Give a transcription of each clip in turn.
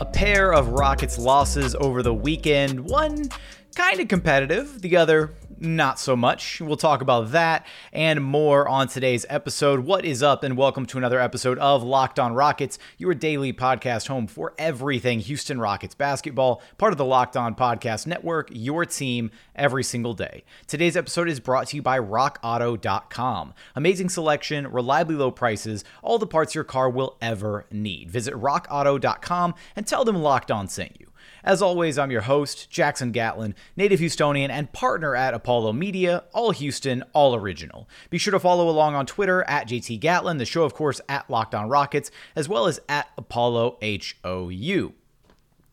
A pair of Rockets losses over the weekend. One kind of competitive, the other not so much. We'll talk about that and more on today's episode. What is up, and welcome to another episode of Locked On Rockets, your daily podcast home for everything Houston Rockets basketball, part of the Locked On Podcast Network, your team every single day. Today's episode is brought to you by RockAuto.com. Amazing selection, reliably low prices, all the parts your car will ever need. Visit RockAuto.com and tell them Locked On sent you. As always, I'm your host, Jackson Gatlin, native Houstonian and partner at Apollo Media, all Houston, all original. Be sure to follow along on Twitter at JT Gatlin, the show, of course, at Locked On Rockets, as well as at Apollo HOU.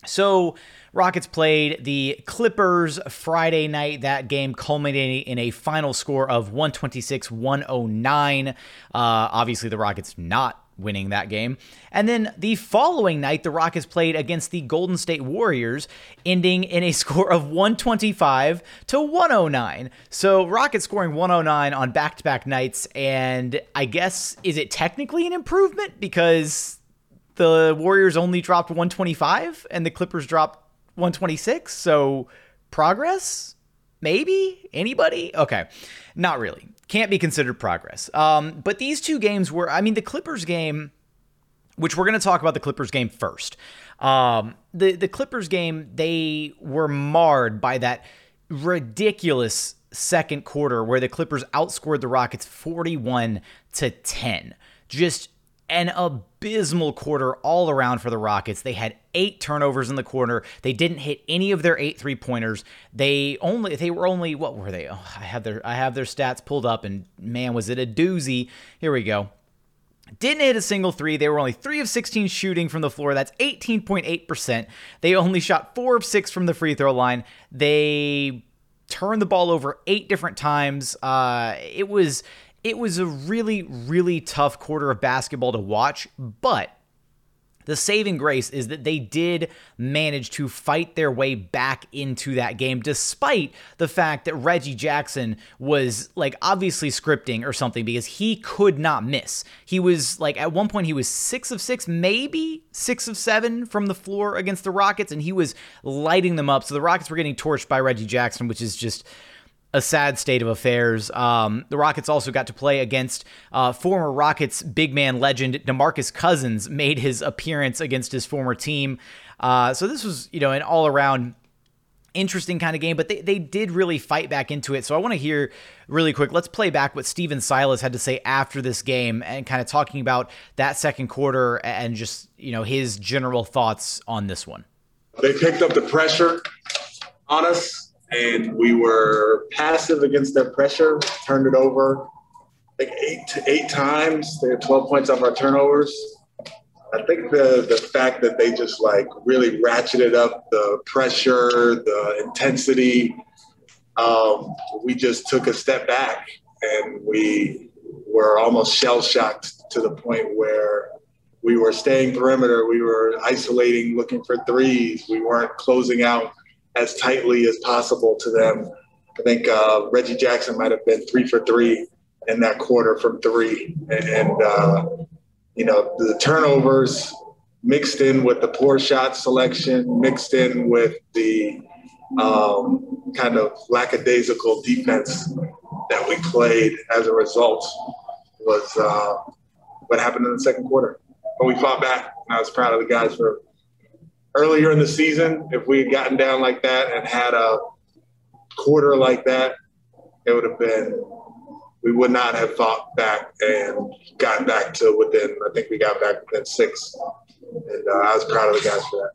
So, Rockets played the Clippers Friday night. That game culminating in a final score of 126 109. Uh, obviously, the Rockets not winning that game. And then the following night, the Rockets played against the Golden State Warriors, ending in a score of 125 to 109. So Rockets scoring 109 on back to back nights. And I guess, is it technically an improvement? Because the Warriors only dropped 125 and the Clippers dropped 126. So progress? Maybe? Anybody? Okay. Not really can't be considered progress. Um, but these two games were, I mean, the Clippers game, which we're going to talk about the Clippers game first. Um, the the Clippers game, they were marred by that ridiculous second quarter where the Clippers outscored the Rockets 41 to 10. Just an abysmal quarter all around for the Rockets. They had eight turnovers in the quarter. They didn't hit any of their eight three pointers. They only they were only what were they? Oh, I have their I have their stats pulled up, and man, was it a doozy. Here we go. Didn't hit a single three. They were only 3 of 16 shooting from the floor. That's 18.8%. They only shot 4 of 6 from the free throw line. They turned the ball over eight different times. Uh, it was it was a really, really tough quarter of basketball to watch, but the saving grace is that they did manage to fight their way back into that game, despite the fact that Reggie Jackson was like obviously scripting or something because he could not miss. He was like at one point, he was six of six, maybe six of seven from the floor against the Rockets, and he was lighting them up. So the Rockets were getting torched by Reggie Jackson, which is just a sad state of affairs. Um, the Rockets also got to play against uh, former Rockets big man legend DeMarcus Cousins made his appearance against his former team. Uh, so this was, you know, an all around interesting kind of game, but they, they did really fight back into it. So I want to hear really quick. Let's play back what Stephen Silas had to say after this game and kind of talking about that second quarter and just, you know, his general thoughts on this one. They picked up the pressure on us and we were passive against their pressure, turned it over like eight to eight times. They had 12 points off our turnovers. I think the the fact that they just like really ratcheted up the pressure, the intensity, um, we just took a step back and we were almost shell shocked to the point where we were staying perimeter, we were isolating, looking for threes, we weren't closing out as tightly as possible to them. I think uh, Reggie Jackson might have been three for three in that quarter from three, and uh, you know the turnovers mixed in with the poor shot selection, mixed in with the um, kind of lackadaisical defense that we played as a result was uh, what happened in the second quarter. But we fought back, and I was proud of the guys for earlier in the season, if we had gotten down like that and had a quarter like that, it would have been, we would not have fought back and gotten back to within, I think we got back within six. And uh, I was proud of the guys for that.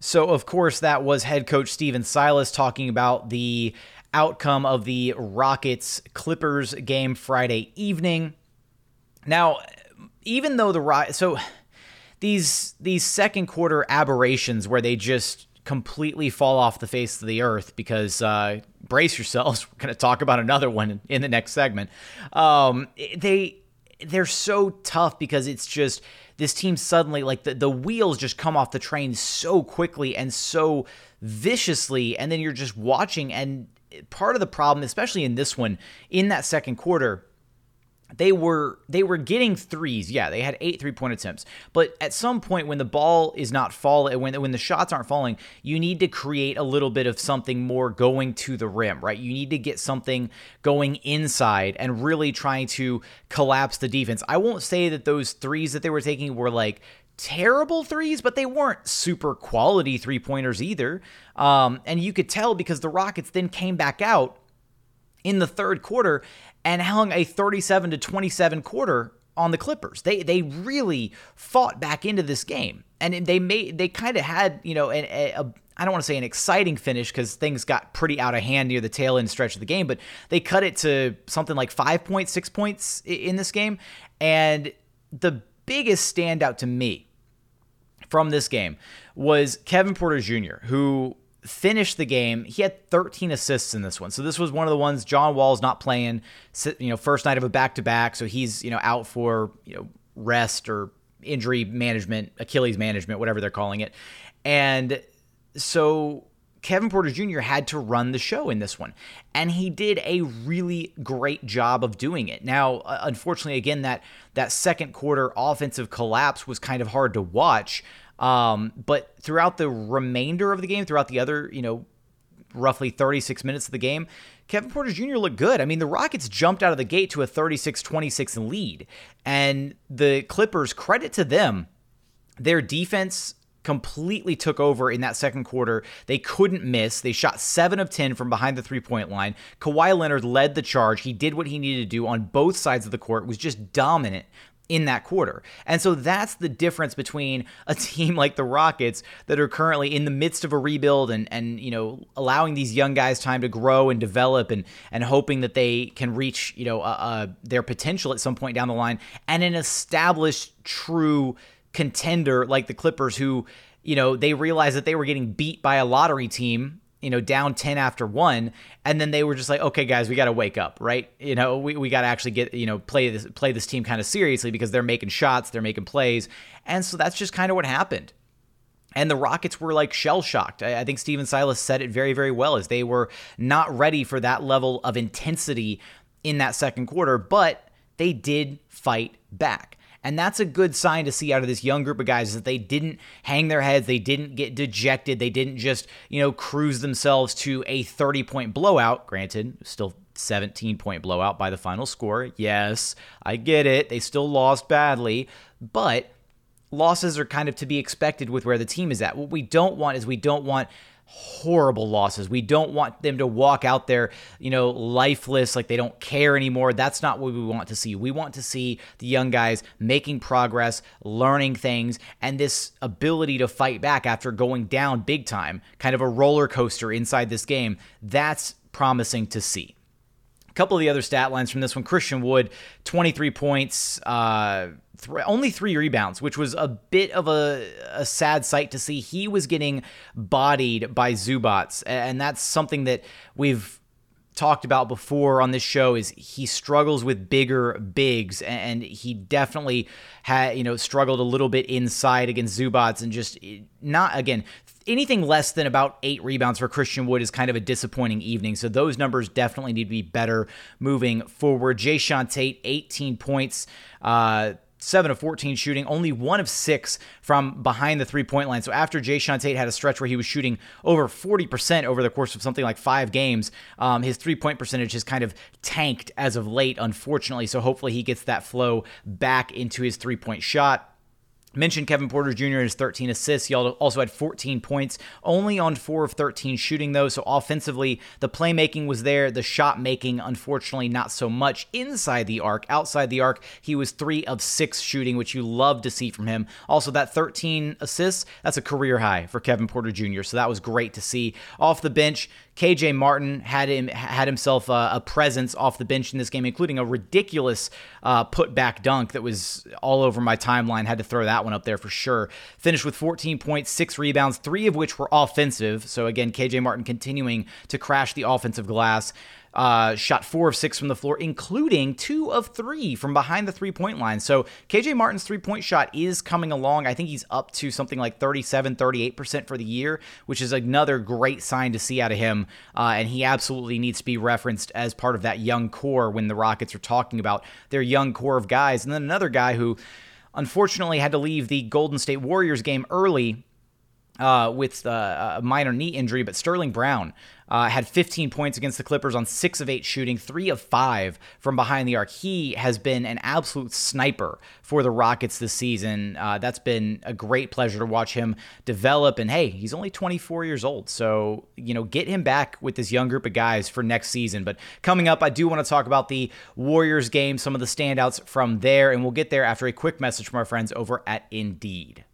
So, of course, that was head coach Stephen Silas talking about the outcome of the Rockets Clippers game Friday evening. Now, even though the Rockets, so these these second quarter aberrations where they just completely fall off the face of the earth because uh, brace yourselves, we're going to talk about another one in the next segment. Um, they they're so tough because it's just this team suddenly like the, the wheels just come off the train so quickly and so viciously and then you're just watching and part of the problem especially in this one in that second quarter they were they were getting threes. Yeah, they had eight three point attempts. But at some point, when the ball is not falling, when when the shots aren't falling, you need to create a little bit of something more going to the rim, right? You need to get something going inside and really trying to collapse the defense. I won't say that those threes that they were taking were like terrible threes, but they weren't super quality three pointers either. Um, and you could tell because the Rockets then came back out in the third quarter and hung a 37 to 27 quarter on the Clippers. They they really fought back into this game, and they made they kind of had you know a, a I don't want to say an exciting finish because things got pretty out of hand near the tail end stretch of the game, but they cut it to something like five points, six points in this game, and the biggest standout to me from this game was Kevin Porter Jr., who finished the game. He had 13 assists in this one. So this was one of the ones John Wall's not playing, you know, first night of a back-to-back, so he's, you know, out for, you know, rest or injury management, Achilles management, whatever they're calling it. And so Kevin Porter Jr. had to run the show in this one, and he did a really great job of doing it. Now, uh, unfortunately, again, that that second quarter offensive collapse was kind of hard to watch. Um, but throughout the remainder of the game, throughout the other, you know, roughly 36 minutes of the game, Kevin Porter Jr. looked good. I mean, the Rockets jumped out of the gate to a 36 26 lead. And the Clippers, credit to them, their defense completely took over in that second quarter. They couldn't miss. They shot 7 of 10 from behind the three-point line. Kawhi Leonard led the charge. He did what he needed to do on both sides of the court. Was just dominant in that quarter. And so that's the difference between a team like the Rockets that are currently in the midst of a rebuild and and you know allowing these young guys time to grow and develop and and hoping that they can reach you know uh, uh, their potential at some point down the line and an established true contender like the Clippers who you know they realized that they were getting beat by a lottery team you know, down 10 after one. And then they were just like, okay, guys, we got to wake up, right? You know, we, we got to actually get, you know, play this, play this team kind of seriously because they're making shots, they're making plays. And so that's just kind of what happened. And the Rockets were like shell shocked. I, I think Stephen Silas said it very, very well as they were not ready for that level of intensity in that second quarter, but they did fight back. And that's a good sign to see out of this young group of guys that they didn't hang their heads, they didn't get dejected, they didn't just, you know, cruise themselves to a 30 point blowout. Granted, still 17 point blowout by the final score. Yes, I get it. They still lost badly, but losses are kind of to be expected with where the team is at. What we don't want is we don't want horrible losses. We don't want them to walk out there, you know, lifeless, like they don't care anymore. That's not what we want to see. We want to see the young guys making progress, learning things, and this ability to fight back after going down big time, kind of a roller coaster inside this game. That's promising to see. A couple of the other stat lines from this one Christian Wood, 23 points, uh, th- only three rebounds, which was a bit of a, a sad sight to see. He was getting bodied by Zubac, and that's something that we've talked about before on this show is he struggles with bigger bigs and he definitely had you know struggled a little bit inside against Zubac and just not again anything less than about eight rebounds for Christian Wood is kind of a disappointing evening. So those numbers definitely need to be better moving forward. Jae'Sean Tate, 18 points. Uh, 7 of 14 shooting, only 1 of 6 from behind the three point line. So after Jae'Sean Tate had a stretch where he was shooting over 40% over the course of something like five games, um, his three point percentage has kind of tanked as of late, unfortunately. So hopefully he gets that flow back into his three point shot. Mentioned Kevin Porter Jr. has 13 assists. He also had 14 points, only on 4 of 13 shooting, though. So offensively, the playmaking was there. The shot making, unfortunately, not so much inside the arc. Outside the arc, he was 3 of 6 shooting, which you love to see from him. Also, that 13 assists, that's a career high for Kevin Porter Jr. So that was great to see. Off the bench, KJ Martin had him had himself a, a, presence off the bench in this game, including a ridiculous uh, putback dunk that was all over my timeline. Had to throw that one up there for sure. Finished with 14 points, six rebounds, three of which were offensive. So again, KJ Martin continuing to crash the offensive glass. Uh, shot four of six from the floor, including two of three from behind the three point line. So KJ Martin's three point shot is coming along. I think he's up to something like 37, 38% for the year, which is another great sign to see out of him. Uh, and he absolutely needs to be referenced as part of that young core when the Rockets are talking about their young core of guys. And then another guy who unfortunately had to leave the Golden State Warriors game early uh, with uh, a minor knee injury, but Sterling Brown uh, had 15 points against the Clippers on six of eight shooting, three of five from behind the arc. He has been an absolute sniper for the Rockets this season. Uh, that's been a great pleasure to watch him develop. And hey, he's only 24 years old. So, you know, get him back with this young group of guys for next season. But coming up, I do want to talk about the Warriors game, some of the standouts from there. And we'll get there after a quick message from our friends over at Indeed.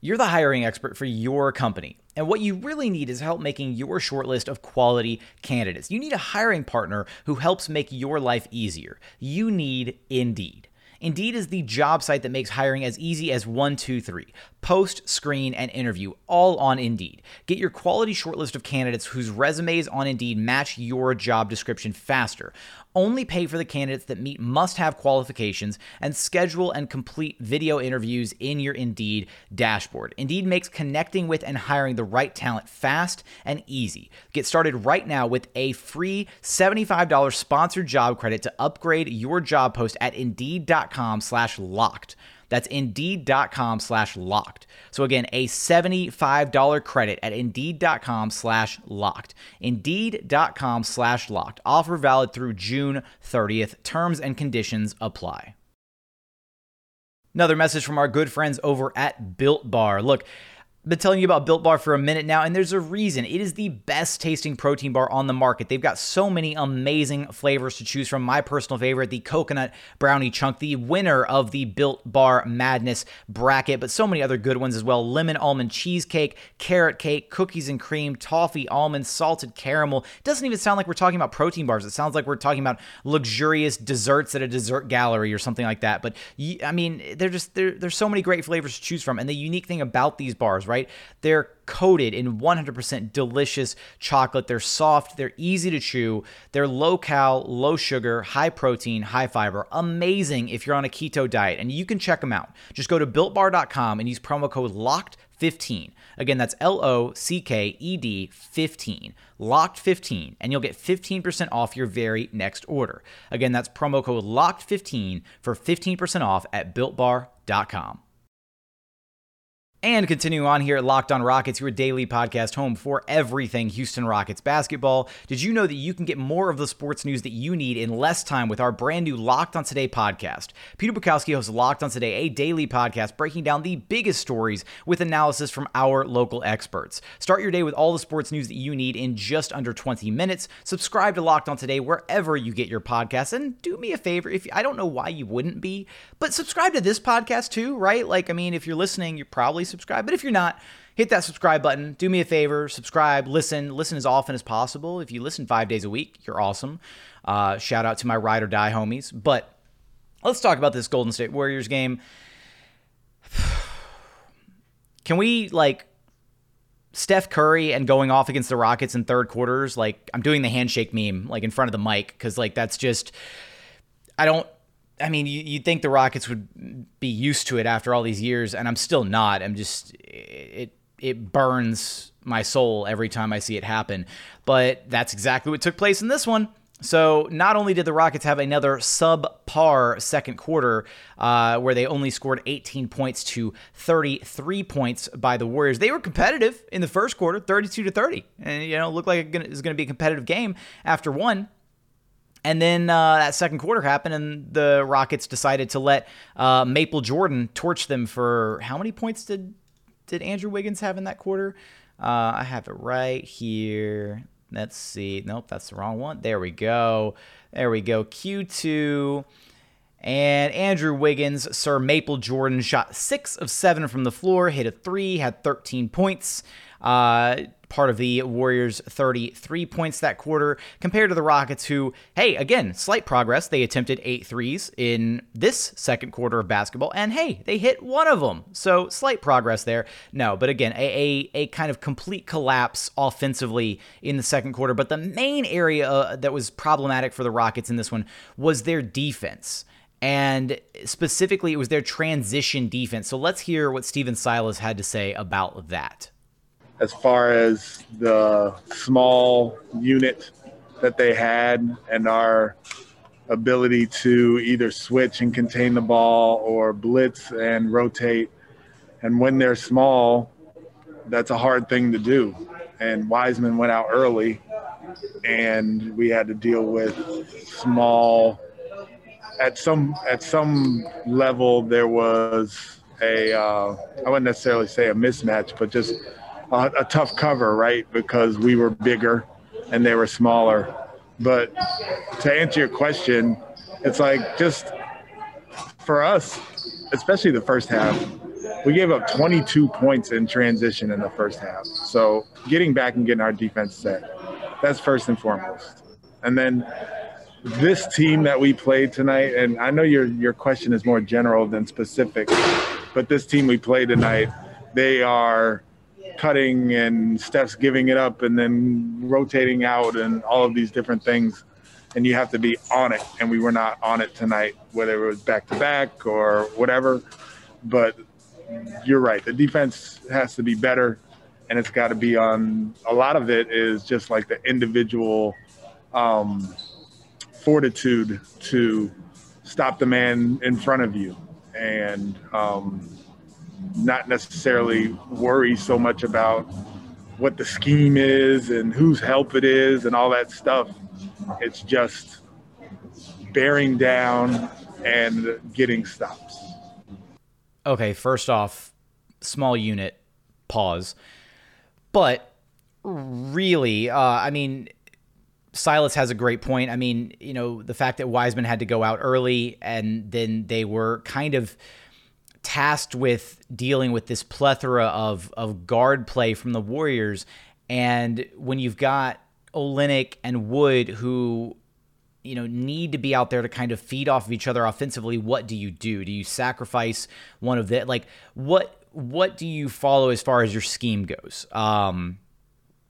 You're the hiring expert for your company. And what you really need is help making your shortlist of quality candidates. You need a hiring partner who helps make your life easier. You need Indeed. Indeed is the job site that makes hiring as easy as one, two, three. Post, screen, and interview all on Indeed. Get your quality shortlist of candidates whose resumes on Indeed match your job description faster. Only pay for the candidates that meet must have qualifications and schedule and complete video interviews in your Indeed dashboard. Indeed makes connecting with and hiring the right talent fast and easy. Get started right now with a free $75 sponsored job credit to upgrade your job post at Indeed.com slash locked. That's indeed.com slash locked. So again, a $75 credit at indeed.com slash locked. Indeed.com slash locked. Offer valid through June 30th. Terms and conditions apply. Another message from our good friends over at Built Bar. Look, been telling you about Built Bar for a minute now, and there's a reason. It is the best tasting protein bar on the market. They've got so many amazing flavors to choose from. My personal favorite, the coconut brownie chunk, the winner of the Built Bar Madness bracket, but so many other good ones as well. Lemon almond cheesecake, carrot cake, cookies and cream, toffee almond, salted caramel. It doesn't even sound like we're talking about protein bars. It sounds like we're talking about luxurious desserts at a dessert gallery or something like that. But I mean, they're just there's so many great flavors to choose from, and the unique thing about these bars, right? They're coated in 100% delicious chocolate. They're soft, they're easy to chew, they're low cal, low sugar, high protein, high fiber. Amazing if you're on a keto diet, and you can check them out. Just go to builtbar.com and use promo code LOCKED15. Again, that's L O C K E D 15. Locked 15, and you'll get 15% off your very next order. Again, that's promo code Locked 15 for 15% off at builtbar.com. And continuing on here at Locked On Rockets, your daily podcast home for everything Houston Rockets basketball. Did you know that you can get more of the sports news that you need in less time with our brand new Locked On Today podcast? Peter Bukowski hosts Locked On Today, a daily podcast breaking down the biggest stories with analysis from our local experts. Start your day with all the sports news that you need in just under 20 minutes. Subscribe to Locked On Today wherever you get your podcasts. And do me a favor, if I don't know why you wouldn't be, but subscribe to this podcast too, right? Like, I mean, if you're listening, you're probably subscribe. But if you're not, hit that subscribe button. Do me a favor, subscribe, listen, listen as often as possible. If you listen five days a week, you're awesome. Uh, shout out to my ride or die homies. But let's talk about this Golden State Warriors game. Can we like Steph Curry and going off against the Rockets in third quarters? Like I'm doing the handshake meme like in front of the mic because like that's just I don't I mean, you, would think the Rockets would be used to it after all these years, and I'm still not. I'm just it it burns my soul every time I see it happen. But that's exactly what took place in this one. So not only did the Rockets have another subpar second quarter, uh, where they only scored 18 points to 33 points by the Warriors, they were competitive in the first quarter, 32 to 30, and you know looked like it was going to be a competitive game after one. And then uh, that second quarter happened, and the Rockets decided to let uh, Maple Jordan torch them for how many points did did Andrew Wiggins have in that quarter? Uh, I have it right here. Let's see. Nope, that's the wrong one. There we go. There we go. Q2. And Andrew Wiggins, Sir Maple Jordan, shot six of seven from the floor, hit a three, had 13 points. Uh, part of the Warriors' 33 points that quarter, compared to the Rockets, who, hey, again, slight progress. They attempted eight threes in this second quarter of basketball, and hey, they hit one of them. So slight progress there. No, but again, a, a, a kind of complete collapse offensively in the second quarter. But the main area uh, that was problematic for the Rockets in this one was their defense. And specifically, it was their transition defense. So let's hear what Stephen Silas had to say about that as far as the small unit that they had and our ability to either switch and contain the ball or blitz and rotate. And when they're small, that's a hard thing to do. And Wiseman went out early, and we had to deal with small. At some at some level, there was a uh, I wouldn't necessarily say a mismatch, but just a, a tough cover, right? Because we were bigger and they were smaller. But to answer your question, it's like just for us, especially the first half, we gave up 22 points in transition in the first half. So getting back and getting our defense set, that's first and foremost. And then this team that we played tonight, and I know your your question is more general than specific, but this team we played tonight, they are cutting and Steph's giving it up and then rotating out and all of these different things. And you have to be on it. And we were not on it tonight, whether it was back to back or whatever. But you're right. The defense has to be better. And it's got to be on a lot of it is just like the individual um, fortitude to stop the man in front of you. And, um, not necessarily worry so much about what the scheme is and whose help it is and all that stuff. It's just bearing down and getting stops. Okay, first off, small unit, pause. But really, uh, I mean, Silas has a great point. I mean, you know, the fact that Wiseman had to go out early and then they were kind of tasked with dealing with this plethora of of guard play from the Warriors. And when you've got Olynyk and Wood who you know need to be out there to kind of feed off of each other offensively, what do you do? Do you sacrifice one of the like what what do you follow as far as your scheme goes? Um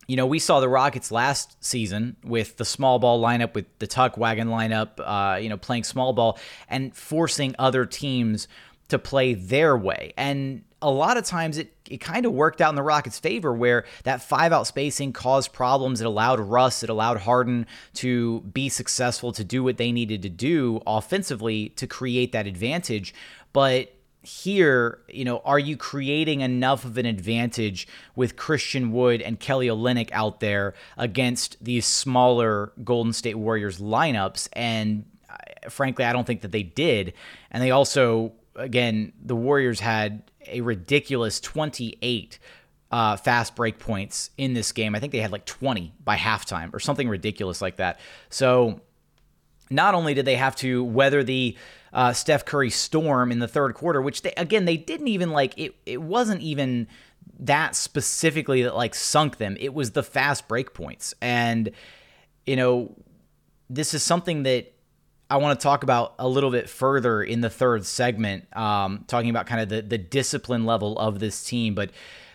you know, we saw the Rockets last season with the small ball lineup, with the tuck wagon lineup, uh, you know, playing small ball and forcing other teams to play their way. And a lot of times it, it kind of worked out in the Rockets' favor where that five out spacing caused problems. It allowed Russ, it allowed Harden to be successful, to do what they needed to do offensively to create that advantage. But here, you know, are you creating enough of an advantage with Christian Wood and Kelly Olynyk out there against these smaller Golden State Warriors lineups? And uh, frankly, I don't think that they did. And they also again, the Warriors had a ridiculous 28 uh, fast break points in this game. I think they had like 20 by halftime or something ridiculous like that. So not only did they have to weather the uh, Steph Curry storm in the third quarter, which they, again they didn't even like it. It wasn't even that specifically that like sunk them. It was the fast break points, and you know this is something that I want to talk about a little bit further in the third segment, um, talking about kind of the, the discipline level of this team. But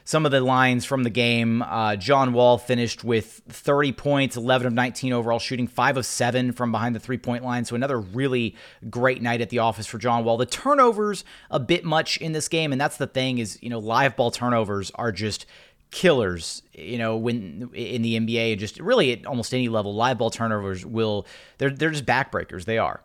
some of the lines from the game uh, John Wall finished with 30 points, 11 of 19 overall shooting, 5 of 7 from behind the three point line. So another really great night at the office for John Wall. The turnovers a bit much in this game. And that's the thing is, you know, live ball turnovers are just killers, you know, when in the NBA, just really at almost any level, live ball turnovers will they're they're just backbreakers. They are.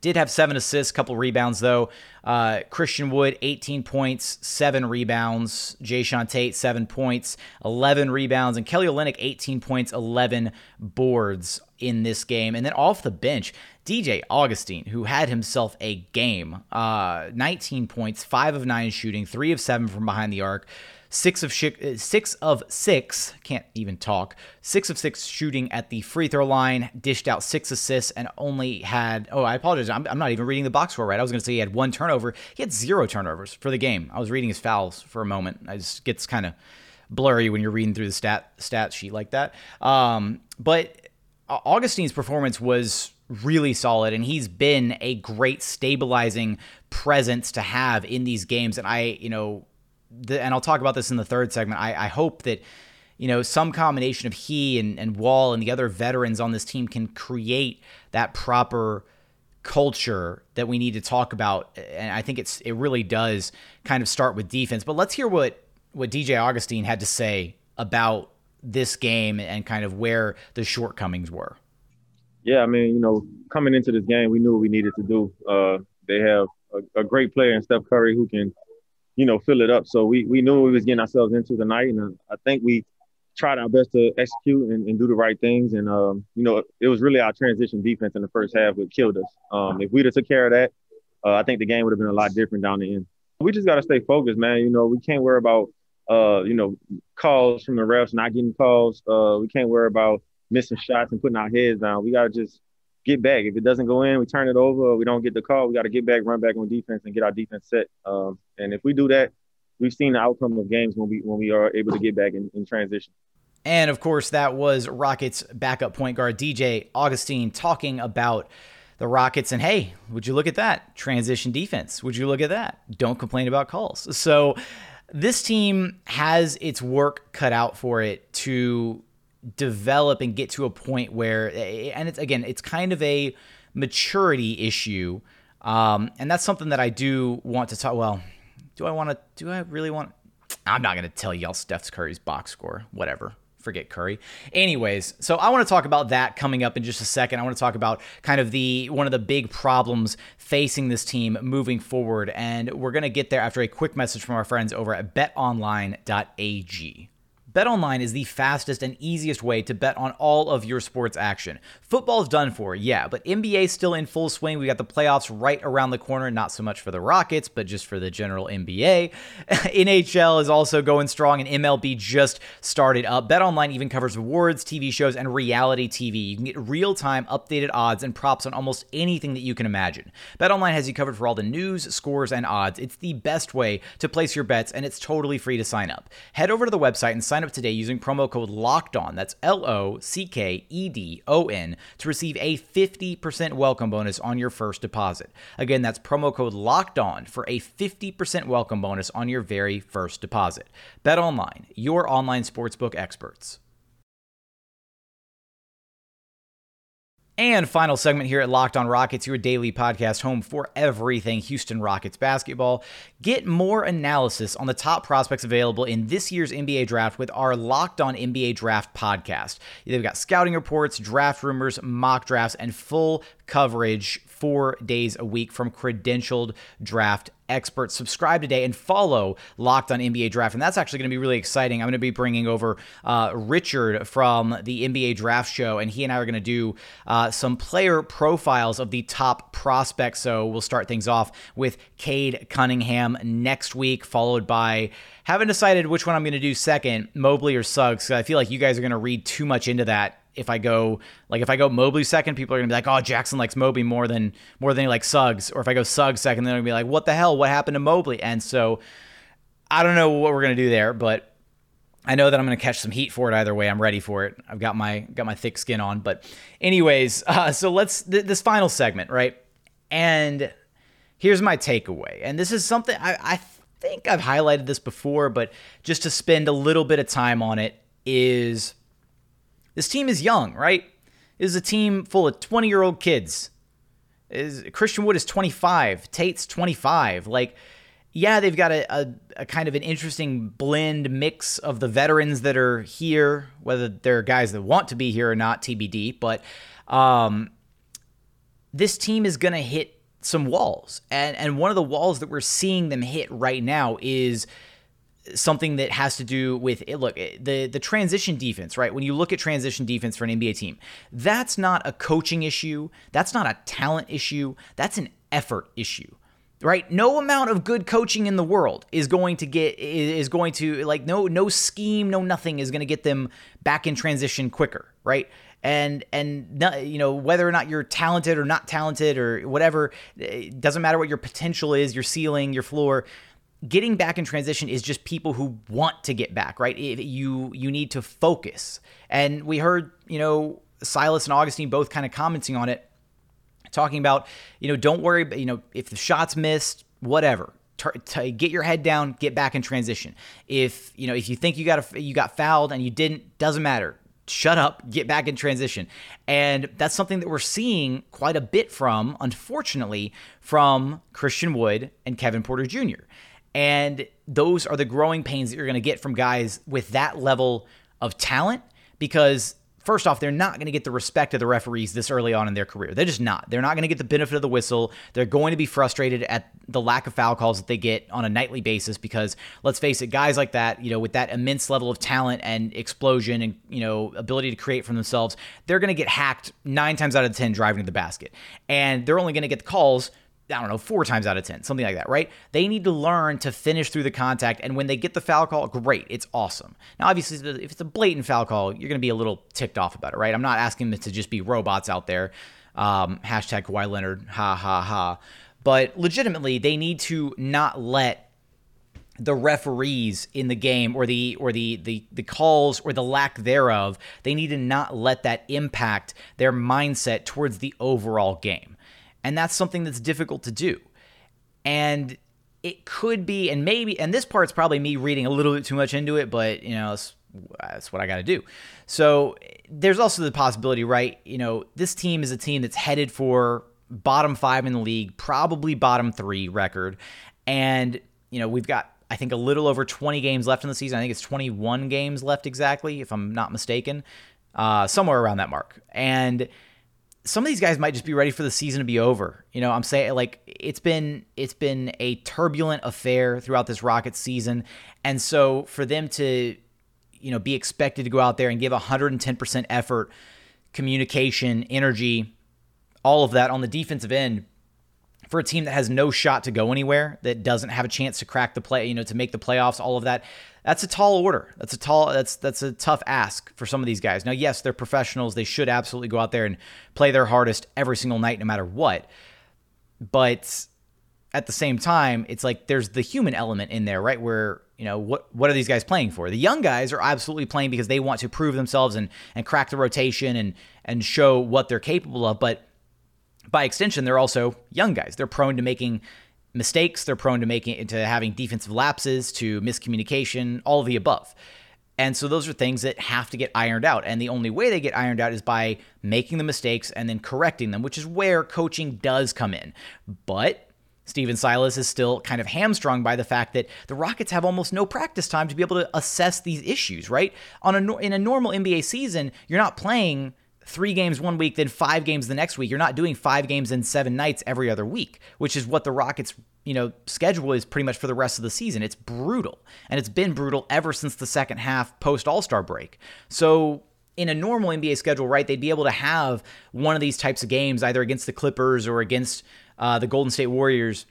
Did have seven assists, couple rebounds though. Uh, Christian Wood, 18 points, seven rebounds. Jae'Sean Tate, seven points, 11 rebounds. And Kelly Olynyk, 18 points, 11 boards in this game. And then off the bench, DJ Augustin, who had himself a game, uh, 19 points, five of nine shooting, three of seven from behind the arc six of sh- six of six can't even talk. Six of six shooting at the free throw line dished out six assists and only had oh i apologize i'm, I'm not even reading the box score right. I was going to say he had one turnover. He had zero turnovers for the game. I was reading his fouls for a moment. I just gets kind of blurry when you're reading through the stat stat sheet like that. Um, but Augustin's performance was really solid and he's been a great stabilizing presence to have in these games. And i you know the, and I'll talk about this in the third segment. I, I hope that you know some combination of he and, and Wall and the other veterans on this team can create that proper culture that we need to talk about. And I think it's it really does kind of start with defense. But let's hear what what DJ Augustin had to say about this game and kind of where the shortcomings were. Yeah, I mean, you know, coming into this game, we knew what we needed to do. Uh, they have a, a great player in Steph Curry who can you know, fill it up. So we we knew we was getting ourselves into tonight, and I think we tried our best to execute and, and do the right things. And um, you know, it was really our transition defense in the first half that killed us. Um, if we'd have took care of that, uh, I think the game would have been a lot different down the end. We just got to stay focused, man. You know, we can't worry about uh, you know calls from the refs, not getting calls. Uh, we can't worry about missing shots and putting our heads down. We got to just get back. If it doesn't go in, we turn it over. We don't get the call. We got to get back, run back on defense, and get our defense set. Um, and if we do that, we've seen the outcome of games when we when we are able to get back in, in transition. And of course, that was Rockets backup point guard DJ Augustin talking about the Rockets. And hey, would you look at that transition defense? Would you look at that? Don't complain about calls. So this team has its work cut out for it to develop and get to a point where, and it's again, it's kind of a maturity issue. Um, and that's something that I do want to talk. Well, do I want to? Do I really want? I'm not going to tell y'all Steph Curry's box score. Whatever. Forget Curry. Anyways, so I want to talk about that coming up in just a second. I want to talk about kind of the one of the big problems facing this team moving forward, and we're going to get there after a quick message from our friends over at BetOnline.ag. BetOnline is the fastest and easiest way to bet on all of your sports action. Football's done for, yeah, but NBA's still in full swing. We got the playoffs right around the corner, not so much for the Rockets, but just for the general NBA. NHL is also going strong, and MLB just started up. BetOnline even covers awards, TV shows, and reality TV. You can get real time, updated odds and props on almost anything that you can imagine. BetOnline has you covered for all the news, scores, and odds. It's the best way to place your bets, and it's totally free to sign up. Head over to the website and sign sign up today using promo code Locked On. That's L O C K E D O N to receive a 50% welcome bonus on your first deposit. Again, that's promo code Locked On for a 50% welcome bonus on your very first deposit. Bet online, your online sportsbook experts. And final segment here at Locked On Rockets, your daily podcast home for everything Houston Rockets basketball. Get more analysis on the top prospects available in this year's NBA draft with our Locked On NBA Draft podcast. They've got scouting reports, draft rumors, mock drafts, and full coverage four days a week from credentialed draft experts. Subscribe today and follow Locked on NBA Draft. And that's actually going to be really exciting. I'm going to be bringing over uh, Richard from the NBA Draft Show, and he and I are going to do uh, some player profiles of the top prospects. So we'll start things off with Cade Cunningham next week, followed by. Haven't decided which one I'm going to do second, Mobley or Suggs. I feel like you guys are going to read too much into that if I go like if I go Mobley second, people are gonna be like, oh, Jackson likes Mobley more than more than he likes Suggs. Or if I go Suggs second, they're gonna be like, what the hell? What happened to Mobley? And so I don't know what we're gonna do there, but I know that I'm gonna catch some heat for it either way. I'm ready for it. I've got my got my thick skin on. But anyways, uh, so let's th- this final segment, right? And here's my takeaway. And this is something I, I think I've highlighted this before, but just to spend a little bit of time on it is this team is young, right? It is a team full of 20 year old kids. Is Christian Wood is 25, Tate's 25. Like, yeah, they've got a, a, a, kind of an interesting blend mix of the veterans that are here, whether they're guys that want to be here or not, TBD. But um, this team is going to hit some walls. And and one of the walls that we're seeing them hit right now is something that has to do with it. Look, eh, the the transition defense, right? When you look at transition defense for an NBA team, that's not a coaching issue. That's not a talent issue. That's an effort issue. Right? No amount of good coaching in the world is going to get is going to like no no scheme, no nothing is going to get them back in transition quicker, right? and and you know whether or not you're talented or not talented or whatever it doesn't matter what your potential is your ceiling your floor getting back in transition is just people who want to get back, right? You you need to focus. And we heard, you know, Silas and Augustin both kind of commenting on it, talking about, you know, don't worry, you know, if the shot's missed, whatever. T- get your head down, get back in transition. If you know, if you think you got a, you got fouled and you didn't, doesn't matter. Shut up, get back in transition. And that's something that we're seeing quite a bit from, unfortunately, from Christian Wood and Kevin Porter Jr. And those are the growing pains that you're going to get from guys with that level of talent because first off, they're not going to get the respect of the referees this early on in their career. They're just not. They're not going to get the benefit of the whistle. They're going to be frustrated at the lack of foul calls that they get on a nightly basis because let's face it, guys like that, you know, with that immense level of talent and explosion and, you know, ability to create for themselves, they're going to get hacked 9 times out of 10 driving to the basket. And they're only going to get the calls I don't know, four times out of 10, something like that, right? They need to learn to finish through the contact. And when they get the foul call, great, it's awesome. Now, obviously, if it's a blatant foul call, you're going to be a little ticked off about it, right? I'm not asking them to just be robots out there. Um, hashtag Kawhi Leonard, ha ha ha. But legitimately, they need to not let the referees in the game or the or the, the the calls or the lack thereof they need to not let that impact their mindset towards the overall game and that's something that's difficult to do. And it could be, and maybe, and this part's probably me reading a little bit too much into it, but you know, that's, that's what I got to do. So there's also the possibility, right? You know, this team is a team that's headed for bottom five in the league, probably bottom three record. And, you know, we've got, I think, a little over 20 games left in the season. I think it's 21 games left exactly, if I'm not mistaken, uh, somewhere around that mark. And, some of these guys might just be ready for the season to be over. You know, I'm saying like it's been it's been a turbulent affair throughout this Rockets season, and so for them to you know be expected to go out there and give 110% effort, communication, energy, all of that on the defensive end for a team that has no shot to go anywhere, that doesn't have a chance to crack the play, you know, to make the playoffs, all of that that's a tall order. That's a tall that's that's a tough ask for some of these guys. Now, yes, they're professionals. They should absolutely go out there and play their hardest every single night no matter what. But at the same time, it's like there's the human element in there, right? Where, you know, what what are these guys playing for? The young guys are absolutely playing because they want to prove themselves and and crack the rotation and and show what they're capable of, but by extension, they're also young guys. They're prone to making mistakes. They're prone to making to having defensive lapses, to miscommunication, all of the above. And so those are things that have to get ironed out. And the only way they get ironed out is by making the mistakes and then correcting them, which is where coaching does come in. But Stephen Silas is still kind of hamstrung by the fact that the Rockets have almost no practice time to be able to assess these issues, right? On a in a normal NBA season, you're not playing three games one week, then five games the next week. You're not doing five games in seven nights every other week, which is what the Rockets, you know, schedule is pretty much for the rest of the season. It's brutal. And it's been brutal ever since the second half post All Star break. So in a normal NBA schedule, right, they'd be able to have one of these types of games either against the Clippers or against uh, the Golden State Warriors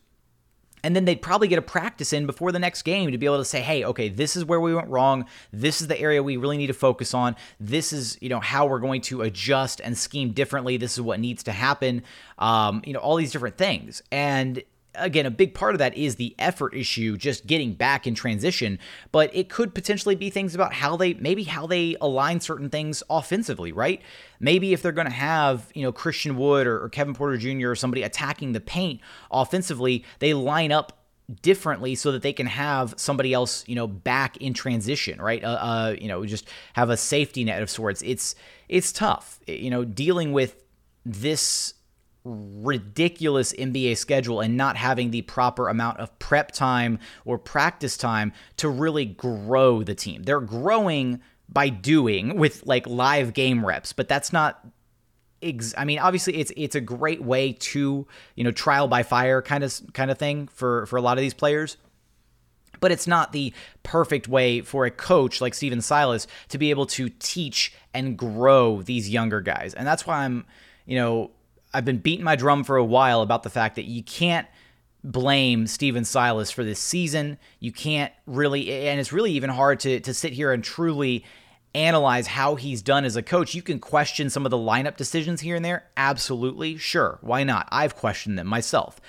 and then they'd probably get a practice in before the next game to be able to say, hey, okay, this is where we went wrong. This is the area we really need to focus on. This is, you know, how we're going to adjust and scheme differently. This is what needs to happen. Um, you know, all these different things. And again, a big part of that is the effort issue, just getting back in transition. But it could potentially be things about how they, maybe how they align certain things offensively, right? Maybe if they're going to have, you know, Christian Wood or, or Kevin Porter Jr. or somebody attacking the paint offensively, they line up differently so that they can have somebody else, you know, back in transition, right? Uh, uh, you know, just have a safety net of sorts. It's it's tough, you know, dealing with this ridiculous NBA schedule and not having the proper amount of prep time or practice time to really grow the team. They're growing by doing with like live game reps, but that's not ex- I mean, obviously it's it's a great way to you know trial by fire kind of kind of thing for for a lot of these players. But it's not the perfect way for a coach like Stephen Silas to be able to teach and grow these younger guys. And that's why I'm, you know, I've been beating my drum for a while about the fact that you can't blame Stephen Silas for this season. You can't really, and it's really even hard to to sit here and truly analyze how he's done as a coach. You can question some of the lineup decisions here and there. Absolutely. Sure. Why not? I've questioned them myself.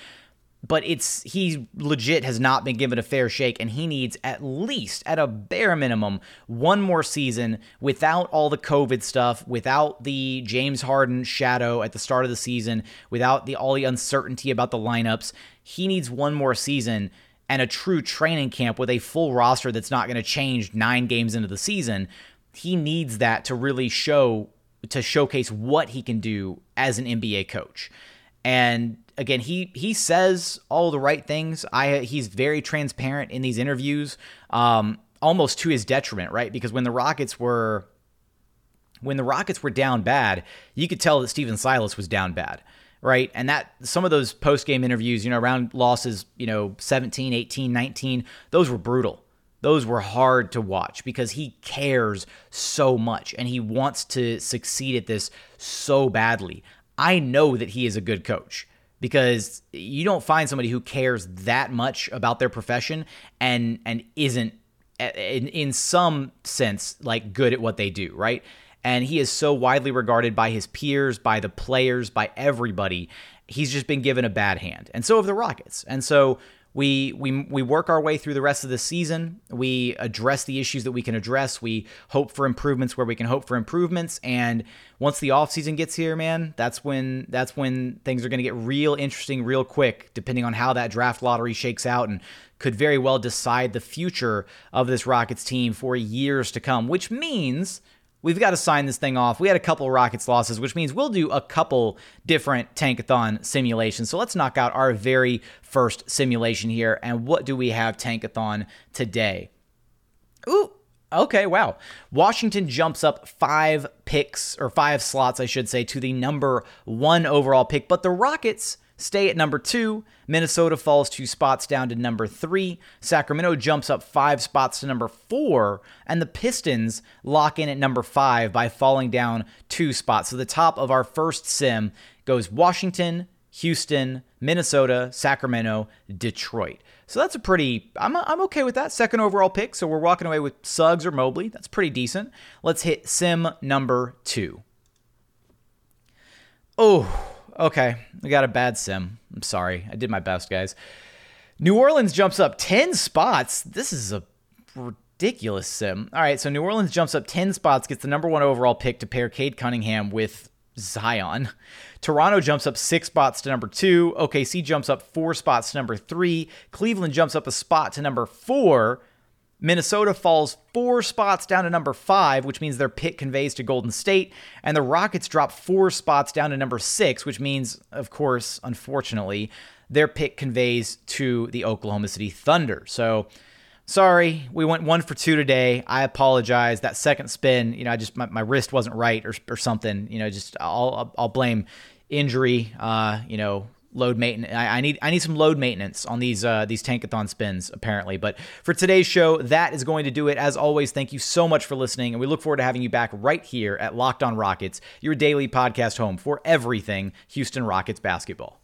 But it's he legit has not been given a fair shake, and he needs at least, at a bare minimum, one more season without all the COVID stuff, without the James Harden shadow at the start of the season, without the all the uncertainty about the lineups. He needs one more season and a true training camp with a full roster that's not going to change nine games into the season he needs that to really show to showcase what he can do as an NBA coach. And again, he he says all the right things. I he's very transparent in these interviews, um, almost to his detriment, right? Because when the Rockets were when the Rockets were down bad, you could tell that Stephen Silas was down bad, right? And that some of those post-game interviews, you know, around losses, you know, 17, 18, 19, those were brutal those were hard to watch because he cares so much and he wants to succeed at this so badly. I know that he is a good coach because you don't find somebody who cares that much about their profession and and isn't in, in some sense like good at what they do, right? And he is so widely regarded by his peers, by the players, by everybody. He's just been given a bad hand. And so have the Rockets. And so we we we work our way through the rest of the season. We address the issues that we can address. We hope for improvements where we can hope for improvements. And once the off season gets here, man, that's when that's when things are going to get real interesting real quick, depending on how that draft lottery shakes out and could very well decide the future of this Rockets team for years to come, which means we've got to sign this thing off. We had a couple Rockets losses, which means we'll do a couple different Tankathon simulations. So let's knock out our very first simulation here. And what do we have Tankathon today? Ooh, okay, wow. Washington jumps up five picks, or five slots, I should say, to the number one overall pick. But the Rockets stay at number two. Minnesota falls two spots down to number three. Sacramento jumps up five spots to number four. And the Pistons lock in at number five by falling down two spots. So the top of our first sim goes Washington, Houston, Minnesota, Sacramento, Detroit. So that's a pretty, I'm, I'm okay with that. Second overall pick. So we're walking away with Suggs or Mobley. That's pretty decent. Let's hit sim number two. Oh, Okay, we got a bad sim. I'm sorry. I did my best, guys. New Orleans jumps up 10 spots. This is a ridiculous sim. All right, so New Orleans jumps up 10 spots, gets the number one overall pick to pair Cade Cunningham with Zion. Toronto jumps up six spots to number two. OKC jumps up four spots to number three. Cleveland jumps up a spot to number four. Minnesota falls four spots down to number five, which means their pick conveys to Golden State. And the Rockets drop four spots down to number six, which means, of course, unfortunately, their pick conveys to the Oklahoma City Thunder. So, sorry, we went one for two today. I apologize. That second spin, you know, I just, my, my wrist wasn't right or, or something. You know, just I'll, I'll blame injury, uh, you know, load maintenance. I, I, need I need some load maintenance on these uh, these tankathon spins apparently. But for today's show, that is going to do it. As always, thank you so much for listening, and we look forward to having you back right here at Locked On Rockets, your daily podcast home for everything Houston Rockets basketball.